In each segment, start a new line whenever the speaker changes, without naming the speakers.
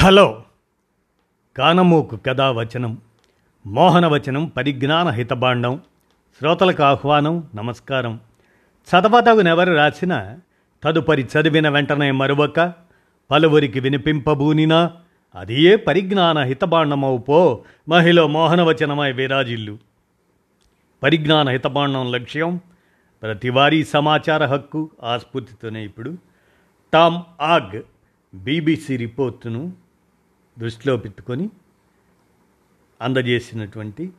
Hello. కానమూకు కథావచనం మోహనవచనం పరిజ్ఞాన హితబాండం శ్రోతలకు ఆహ్వానం నమస్కారం. చదవదగునెవరు రాసిన తదుపరి చదివిన వెంటనే మరొక పలువురికి వినిపింపబూనినా అదే పరిజ్ఞాన హితభాండమవు పో మహిళ మోహనవచనమై విరాజిల్లు. పరిజ్ఞాన హితబాండం లక్ష్యం ప్రతివారీ సమాచార హక్కు ఆ స్ఫూర్తితోనే ఇప్పుడు. టామ్ ఆగ్ బీబీసీ రిపోర్టును దృష్టిలో పెట్టుకొని అందజేసినటువంటి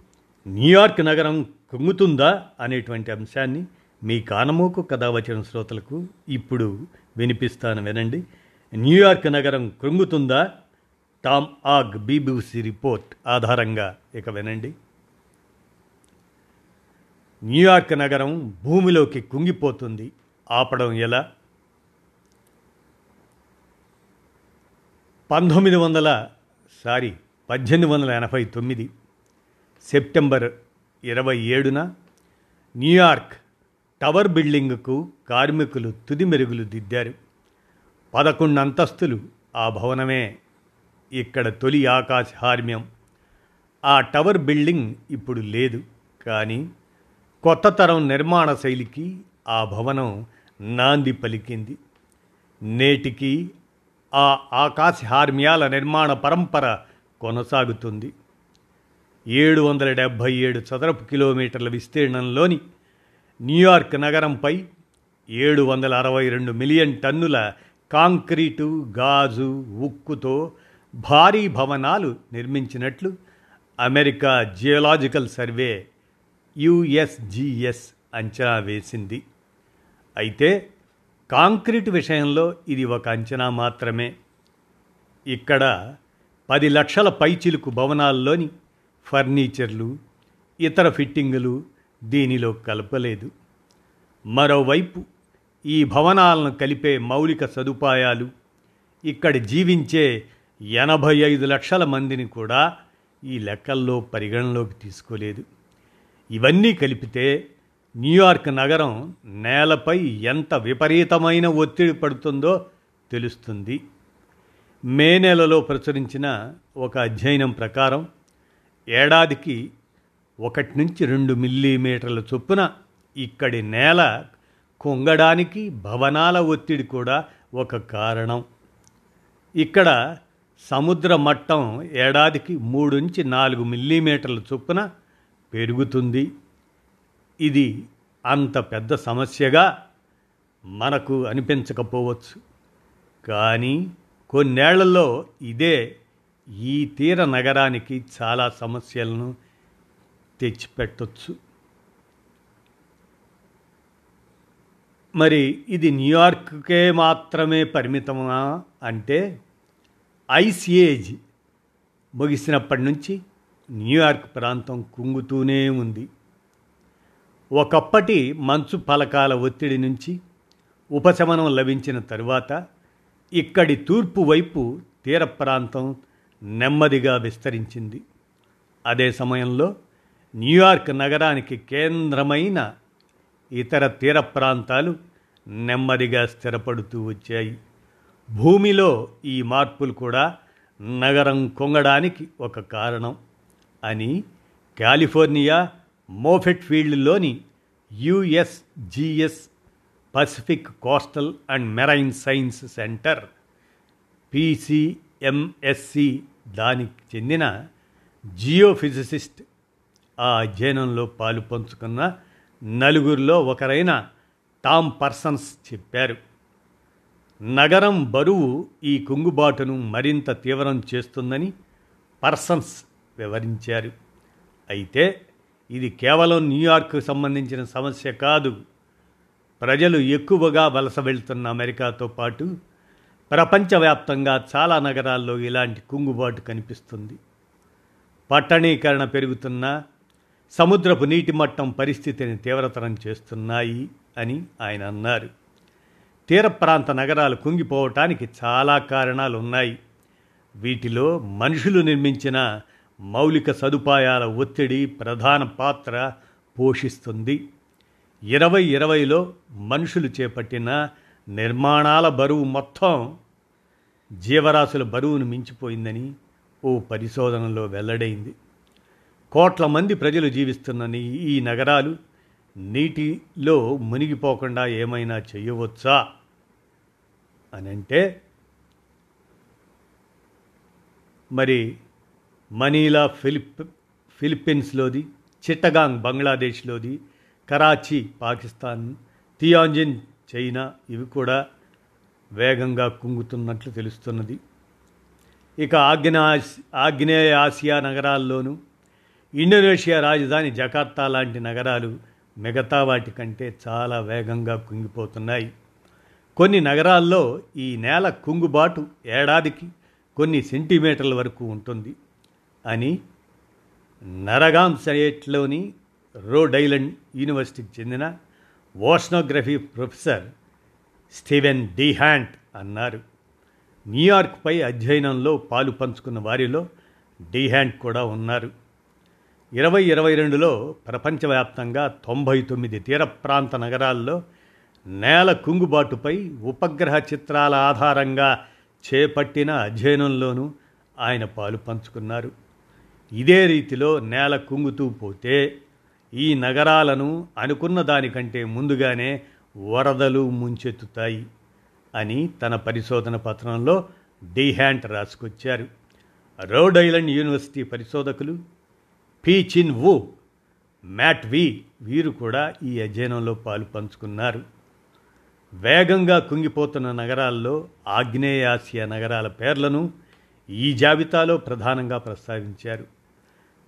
న్యూయార్క్ నగరం కుంగుతుందా అనేటువంటి అంశాన్ని మీ కానమోకు కథ వచ్చిన శ్రోతలకు ఇప్పుడు వినిపిస్తాను వినండి. న్యూయార్క్ నగరం కృంగుతుందా టామ్ ఆగ్ బీబీసీ రిపోర్ట్ ఆధారంగా ఇక వినండి. న్యూయార్క్ నగరం భూమిలోకి కుంగిపోతుంది. ఆపడం ఎలా? పంతొమ్మిది వందల సారీ పద్దెనిమిది వందల ఎనభై తొమ్మిది సెప్టెంబర్ ఇరవై ఏడున న్యూయార్క్ టవర్ బిల్డింగ్కు కార్మికులు తుది మెరుగులు దిద్దారు. పదకొండు అంతస్తులు ఆ భవనమే. ఇక్కడ తొలి ఆకాశ హార్మ్యం. ఆ టవర్ బిల్డింగ్ ఇప్పుడు లేదు కానీ కొత్త తరం నిర్మాణ శైలికి ఆ భవనం నాంది పలికింది. నేటికి ఆ ఆకాశహార్మ్యాల నిర్మాణ పరంపర కొనసాగుతుంది. ఏడు వందల డెబ్భై ఏడు చదరపు కిలోమీటర్ల విస్తీర్ణంలోని న్యూయార్క్ నగరంపై ఏడు వందల అరవై రెండు మిలియన్ టన్నుల కాంక్రీటు గాజు ఉక్కుతో భారీ భవనాలు నిర్మించినట్లు అమెరికా జియోలాజికల్ సర్వే యుఎస్జిఎస్ అంచనా వేసింది. అయితే కాంక్రీట్ విషయంలో ఇది ఒక అంచనా మాత్రమే. ఇక్కడ పది లక్షల పైచిలుకు భవనాల్లోని ఫర్నిచర్లు ఇతర ఫిట్టింగులు దీనిలో కలపలేదు. మరోవైపు ఈ భవనాలను కలిపే మౌలిక సదుపాయాలు ఇక్కడ జీవించే ఎనభై ఐదు లక్షల మందిని కూడా ఈ లెక్కల్లో పరిగణలోకి తీసుకోలేదు. ఇవన్నీ కలిపితే న్యూయార్క్ నగరం నేలపై ఎంత విపరీతమైన ఒత్తిడి పడుతుందో తెలుస్తుంది. మే నెలలో ప్రచురించిన ఒక అధ్యయనం ప్రకారం ఏడాదికి ఒకటి నుంచి రెండు మిల్లీమీటర్ల చొప్పున ఇక్కడి నేల కుంగడానికి భవనాల ఒత్తిడి కూడా ఒక కారణం. ఇక్కడ సముద్ర మట్టం ఏడాదికి మూడు నుంచి నాలుగు మిల్లీమీటర్ల చొప్పున పెరుగుతుంది. ఇది అంత పెద్ద సమస్యగా మనకు అనిపించకపోవచ్చు. కానీ కొన్నేళ్ళలో ఇదే ఈ తీర నగరానికి చాలా సమస్యలను తెచ్చిపెట్టొచ్చు. మరి ఇది న్యూయార్క్కే మాత్రమే పరిమితమా అంటే ఐసిఏజ్ ముగిసినప్పటి నుంచి న్యూయార్క్ ప్రాంతం కుంగుతూనే ఉంది. ఒకప్పటి మంచు ఫలకాల ఒత్తిడి నుంచి ఉపశమనం లభించిన తరువాత ఇక్కడి తూర్పు వైపు తీర ప్రాంతం నెమ్మదిగా విస్తరించింది. అదే సమయంలో న్యూయార్క్ నగరానికి కేంద్రమైన ఇతర తీర ప్రాంతాలు నెమ్మదిగా స్థిరపడుతూ వచ్చాయి. భూమిలో ఈ మార్పులు కూడా నగరం కొంగడానికి ఒక కారణం అని California Moffett ఫీల్డ్లోని USGS Pacific Coastal and Marine Science Center PCMSC దానికి చెందిన జియోఫిజిసిస్ట్ ఆ అధ్యయనంలో పాలు పంచుకున్న నలుగురిలో ఒకరైన టామ్ పర్సన్స్ చెప్పారు నగరం బరువు ఈ కుంగుబాటును మరింత తీవ్రం చేస్తుందని పర్సన్స్ వివరించారు. అయితే ఇది కేవలం న్యూయార్క్ సంబంధించిన సమస్య కాదు. ప్రజలు ఎక్కువగా వలస వెళ్తున్న అమెరికాతో పాటు ప్రపంచవ్యాప్తంగా చాలా నగరాల్లో ఇలాంటి కుంగుబాటు కనిపిస్తుంది. పట్టణీకరణ పెరుగుతున్న సముద్రపు నీటి మట్టం పరిస్థితిని తీవ్రతరం చేస్తున్నాయి అని ఆయన అన్నారు. తీర ప్రాంత నగరాలు కుంగిపోవటానికి చాలా కారణాలు ఉన్నాయి వీటిలో మనుషులు నిర్మించిన మౌలిక సదుపాయాల ఒత్తిడి ప్రధాన పాత్ర పోషిస్తుంది. ఇరవై ఇరవైలో మనుషులు చేపట్టిన నిర్మాణాల బరువు మొత్తం జీవరాశుల బరువును మించిపోయిందని ఓ పరిశోధనలో వెల్లడైంది. కోట్ల మంది ప్రజలు జీవిస్తున్న ఈ నగరాలు నీటిలో మునిగిపోకుండా ఏమైనా చేయవచ్చా? అని అంటే మరి మనీలా ఫిలిప్ ఫిలిప్పీన్స్లోది చిట్టగాంగ్ బంగ్లాదేశ్లోది కరాచీ పాకిస్తాన్ తియాంజిన్ చైనా ఇవి కూడా వేగంగా కుంగుతున్నట్లు తెలుస్తున్నది. ఇక ఆగ్నేయ ఆగ్నేయ ఆసియా నగరాల్లోనూ ఇండోనేషియా రాజధాని జకార్తా లాంటి నగరాలు మిగతా వాటి కంటే చాలా వేగంగా కుంగిపోతున్నాయి. కొన్ని నగరాల్లో ఈ నేల కుంగుబాటు ఏడాదికి కొన్ని సెంటీమీటర్ల వరకు ఉంటుంది. అని నరగాం స్టేట్లోని రోడ్ ఐలండ్ యూనివర్సిటీకి చెందిన ఓషనోగ్రఫీ ప్రొఫెసర్ స్టీవెన్ డిహాంట్ అన్నారు. న్యూయార్క్పై అధ్యయనంలో పాలు పంచుకున్న వారిలో డిహాంట్ కూడా ఉన్నారు. ఇరవై ఇరవై రెండులో ప్రపంచవ్యాప్తంగా తొంభై తొమ్మిది తీర ప్రాంత నగరాల్లో నేల కుంగుబాటుపై ఉపగ్రహ చిత్రాల ఆధారంగా చేపట్టిన అధ్యయనంలోనూ ఆయన పాలు పంచుకున్నారు. ఇదే రీతిలో నేల కుంగుతూ పోతే ఈ నగరాలను అనుకున్న దానికంటే ముందుగానే వరదలు ముంచెత్తుతాయి అని తన పరిశోధన పత్రంలో డీహ్యాంట్ రాసుకొచ్చారు. రోడ్ ఐలండ్ యూనివర్సిటీ పరిశోధకులు పి చిన్ వు మ్యాట్ వి వీరు కూడా ఈ అధ్యయనంలో పాలు పంచుకున్నారు. వేగంగా కుంగిపోతున్న నగరాల్లో ఆగ్నేయాసియా నగరాల పేర్లను ఈ జాబితాలో ప్రధానంగా ప్రస్తావించారు.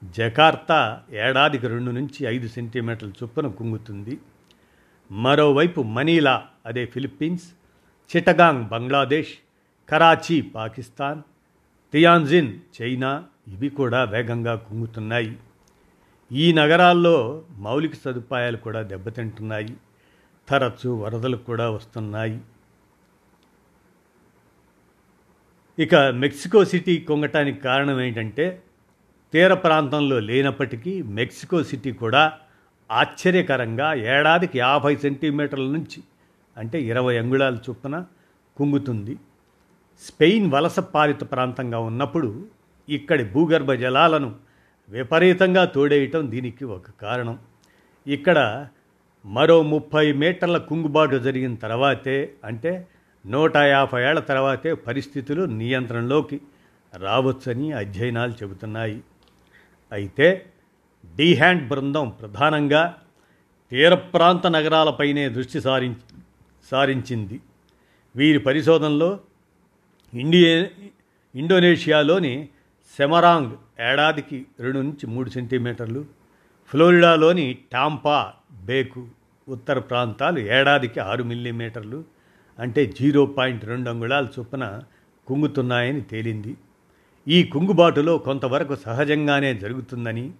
జకార్తా ఏడాదికి రెండు నుంచి ఐదు సెంటీమీటర్ల చొప్పున కుంగుతుంది. మరోవైపు మనీలా అదే Philippines Chittagong Bangladesh Karachi Pakistan Tianjin China ఇవి కూడా వేగంగా కుంగుతున్నాయి. ఈ నగరాల్లో మౌలిక సదుపాయాలు కూడా దెబ్బతింటున్నాయి. తరచు వరదలు కూడా వస్తున్నాయి. ఇక మెక్సికో సిటీ కుంగటానికి కారణం ఏంటంటే తీర ప్రాంతంలో లేనప్పటికీ మెక్సికో సిటీ కూడా ఆశ్చర్యకరంగా ఏడాదికి యాభై సెంటీమీటర్ల నుంచి అంటే ఇరవై అంగుళాల చొప్పున కుంగుతుంది. స్పెయిన్ వలస పాలిత ప్రాంతంగా ఉన్నప్పుడు ఇక్కడి భూగర్భ జలాలను విపరీతంగా తోడేయటం దీనికి ఒక కారణం. ఇక్కడ మరో ముప్పై మీటర్ల కుంగుబాటు జరిగిన తర్వాతే అంటే నూట యాభై ఏళ్ళ తర్వాతే పరిస్థితులు నియంత్రణలోకి రావచ్చని అధ్యయనాలు చెబుతున్నాయి. అయితే డీహ్యాండ్ బృందం ప్రధానంగా తీర ప్రాంత నగరాలపైనే దృష్టి సారి సారించింది. వీరి పరిశోధనలో ఇండియే ఇండోనేషియాలోని సెమరాంగ్ ఏడాదికి రెండు నుంచి మూడు సెంటీమీటర్లు ఫ్లోరిడాలోని టాంపా బేకు ఉత్తర ప్రాంతాలు ఏడాదికి ఆరు మిల్లీమీటర్లు అంటే జీరో పాయింట్ రెండు అంగుళాల చొప్పున కుంగుతున్నాయని తేలింది. ఈ కుంగుబాటులో కొంతవరకు సహజంగానే జరుగుతుందని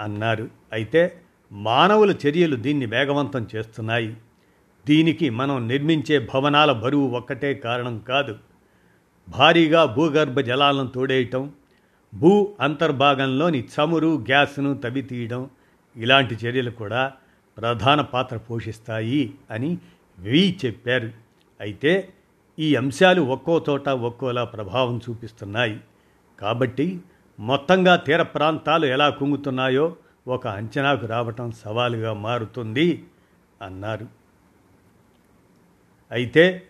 అన్నారు. అయితే మానవుల చర్యలు దీన్ని వేగవంతం చేస్తున్నాయి. దీనికి మనం నిర్మించే భవనాల బరువు ఒక్కటే కారణం కాదు. భారీగా భూగర్భ జలాలను తోడేయటం భూ అంతర్భాగంలోని చమురు గ్యాస్ను తవ్వి తీయడం ఇలాంటి చర్యలు కూడా ప్రధాన పాత్ర పోషిస్తాయి అని వి చెప్పారు. అయితే ఈ అంశాలు ఒక్కో చోట ఒక్కోలా ప్రభావం చూపిస్తున్నాయి. కాబట్టి మొత్తంగా తీర ప్రాంతాలు ఎలా కుంగుతున్నాయో ఒక అంచనాకు రావటం సవాలుగా మారుతుంది అన్నారు. అయితే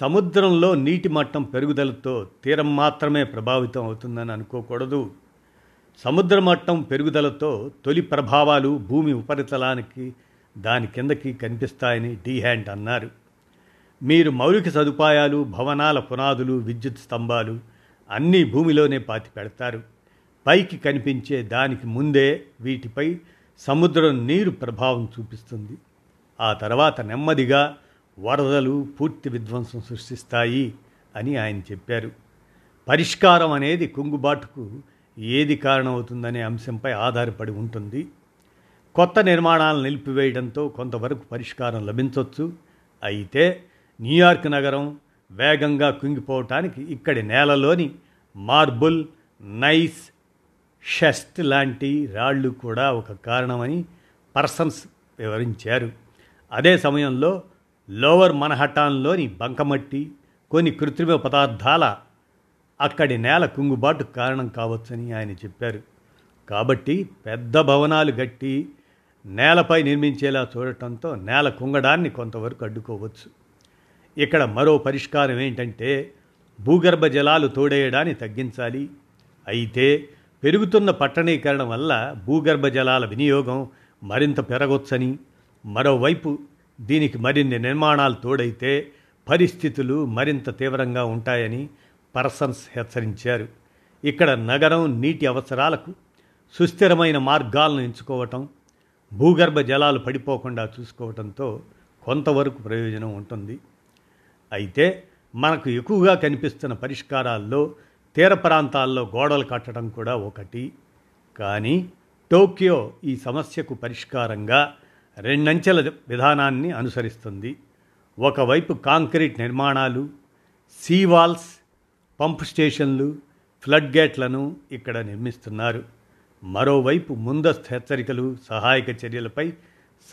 సముద్రంలో నీటి మట్టం పెరుగుదలతో తీరం మాత్రమే ప్రభావితం అవుతుందని అనుకోకూడదు. సముద్ర మట్టం పెరుగుదలతో తొలి ప్రభావాలు భూమి ఉపరితలానికి దాని కిందకి కనిపిస్తాయని డీహ్యాండ్ అన్నారు. మీరు మౌలిక సదుపాయాలు భవనాల పునాదులు విద్యుత్ స్తంభాలు అన్నీ భూమిలోనే పాతి పెడతారు. పైకి కనిపించే దానికి ముందే వీటిపై సముద్రం నీరు ప్రభావం చూపిస్తుంది. ఆ తర్వాత నెమ్మదిగా వరదలు పూర్తి విధ్వంసం సృష్టిస్తాయి అని ఆయన చెప్పారు. పరిష్కారం అనేది కుంగుబాటుకు ఏది కారణమవుతుందనే అంశంపై ఆధారపడి ఉంటుంది. కొత్త నిర్మాణాలను నిలిపివేయడంతో కొంతవరకు పరిష్కారం లభించవచ్చు అయితే న్యూయార్క్ నగరం వేగంగా కుంగిపోవటానికి ఇక్కడి నేలలోని మార్బుల్ నైస్ షెస్ట్ లాంటి రాళ్ళు కూడా ఒక కారణమని పర్సన్స్ వివరించారు. అదే సమయంలో లోవర్ మనహటాన్లోని బంకమట్టి కొన్ని కృత్రిమ పదార్థాల అక్కడి నేల కుంగుబాటు కారణం కావచ్చని ఆయన చెప్పారు. కాబట్టి పెద్ద భవనాలు గట్టి నేలపై నిర్మించేలా చూడటంతో నేల కుంగడాన్ని కొంతవరకు అడ్డుకోవచ్చు. ఇక్కడ మరో పరిష్కారం ఏంటంటే భూగర్భ జలాలు తోడేయడాన్ని తగ్గించాలి. అయితే పెరుగుతున్న పట్టణీకరణ వల్ల భూగర్భ జలాల వినియోగం మరింత పెరగొచ్చని. మరోవైపు దీనికి మరిన్ని నిర్మాణాలు తోడైతే పరిస్థితులు మరింత తీవ్రంగా ఉంటాయని పర్సన్స్ హెచ్చరించారు. ఇక్కడ నగరం నీటి అవసరాలకు సుస్థిరమైన మార్గాలను ఎంచుకోవటం భూగర్భ జలాలు పడిపోకుండా చూసుకోవటంతో కొంతవరకు ప్రయోజనం ఉంటుంది. అయితే మనకు ఎక్కువగా కనిపిస్తున్న పరిష్కారాల్లో తీర ప్రాంతాల్లో గోడలు కట్టడం కూడా ఒకటి. కానీ టోక్యో ఈ సమస్యకు పరిష్కారంగా రెండంచెల విధానాన్ని అనుసరిస్తుంది. ఒకవైపు కాంక్రీట్ నిర్మాణాలు సీవాల్స్ పంప్ స్టేషన్లు ఫ్లడ్ గేట్లను ఇక్కడ నిర్మిస్తున్నారు. మరోవైపు ముందస్తు హెచ్చరికలు సహాయక చర్యలపై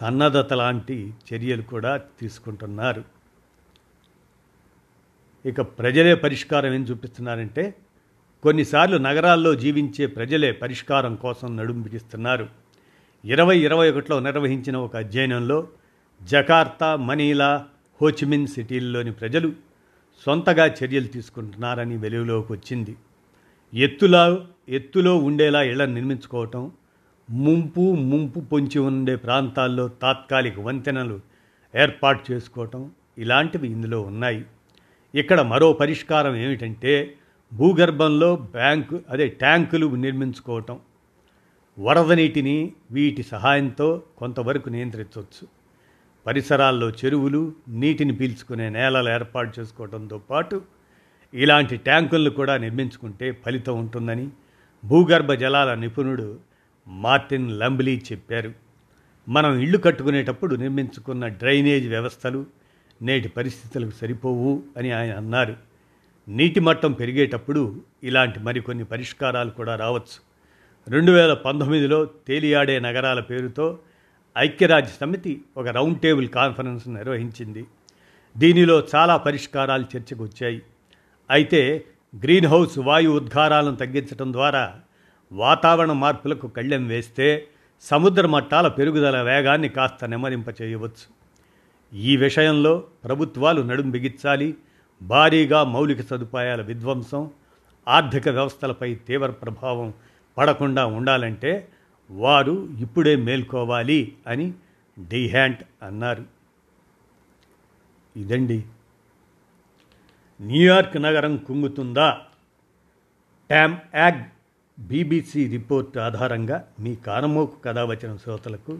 సన్నద్ధత లాంటి చర్యలు కూడా తీసుకుంటున్నారు. ఇక ప్రజలే పరిష్కారం ఏం చూపిస్తున్నారంటే కొన్నిసార్లు నగరాల్లో జీవించే ప్రజలే పరిష్కారం కోసం నడుం బిగిస్తున్నారు. ఇరవై ఇరవై ఒకటిలో నిర్వహించిన ఒక అధ్యయనంలో జకార్తా మనీలా హోచిమిన్ సిటీల్లోని ప్రజలు సొంతగా చర్యలు తీసుకుంటున్నారని వెలుగులోకి వచ్చింది. ఎత్తులా ఎత్తులో ఉండేలా ఇళ్ళను నిర్మించుకోవటం ముంపు ముంపు పొంచి ఉండే ప్రాంతాల్లో తాత్కాలిక వంతెనలు ఏర్పాటు చేసుకోవటం ఇలాంటివి ఇందులో ఉన్నాయి. ఇక్కడ మరో పరిష్కారం ఏమిటంటే భూగర్భంలో బ్యాంకు అదే ట్యాంకులు నిర్మించుకోవటం. వరద నీటిని వీటి సహాయంతో కొంతవరకు నియంత్రించవచ్చు. పరిసరాల్లో చెరువులు నీటిని పీల్చుకునే నేలలు ఏర్పాటు చేసుకోవడంతో పాటు ఇలాంటి ట్యాంకులను కూడా నిర్మించుకుంటే ఫలితం ఉంటుందని భూగర్భ జలాల నిపుణుడు మార్టిన్ లంబ్లీ చెప్పారు. మనం ఇళ్ళు కట్టుకునేటప్పుడు నిర్మించుకున్న డ్రైనేజ్ వ్యవస్థలు నేటి పరిస్థితులకు సరిపోవు అని ఆయన అన్నారు. నీటి మట్టం పెరిగేటప్పుడు ఇలాంటి మరికొన్ని పరిష్కారాలు కూడా రావచ్చు. రెండు వేల పంతొమ్మిదిలో తేలియాడే నగరాల పేరుతో ఐక్యరాజ్య సమితి ఒక రౌండ్ టేబుల్ కాన్ఫరెన్స్ నిర్వహించింది. దీనిలో చాలా పరిష్కారాలు చర్చకు వచ్చాయి. అయితే గ్రీన్ హౌస్ వాయు ఉద్గారాలను తగ్గించడం ద్వారా వాతావరణ మార్పులకు కళ్ళెం వేస్తే సముద్ర మట్టాల పెరుగుదల వేగాన్ని కాస్త నెమ్మదింప చేయవచ్చు ఈ విషయంలో ప్రభుత్వాలు నడుం బిగించాలి భారీగా మౌలిక సదుపాయాల విధ్వంసం ఆర్థిక వ్యవస్థలపై తీవ్ర ప్రభావం పడకుండా ఉండాలంటే వారు ఇప్పుడే మేల్కోవాలి అని డిహ్యాంట్ అన్నారు. ఇదండి. న్యూయార్క్ నగరం కుంగుతుందా? ట్యామ్ యాగ్ బీబీసీ రిపోర్ట్ ఆధారంగా మీ కానమోకు కథ వచ్చిన శ్రోతలకు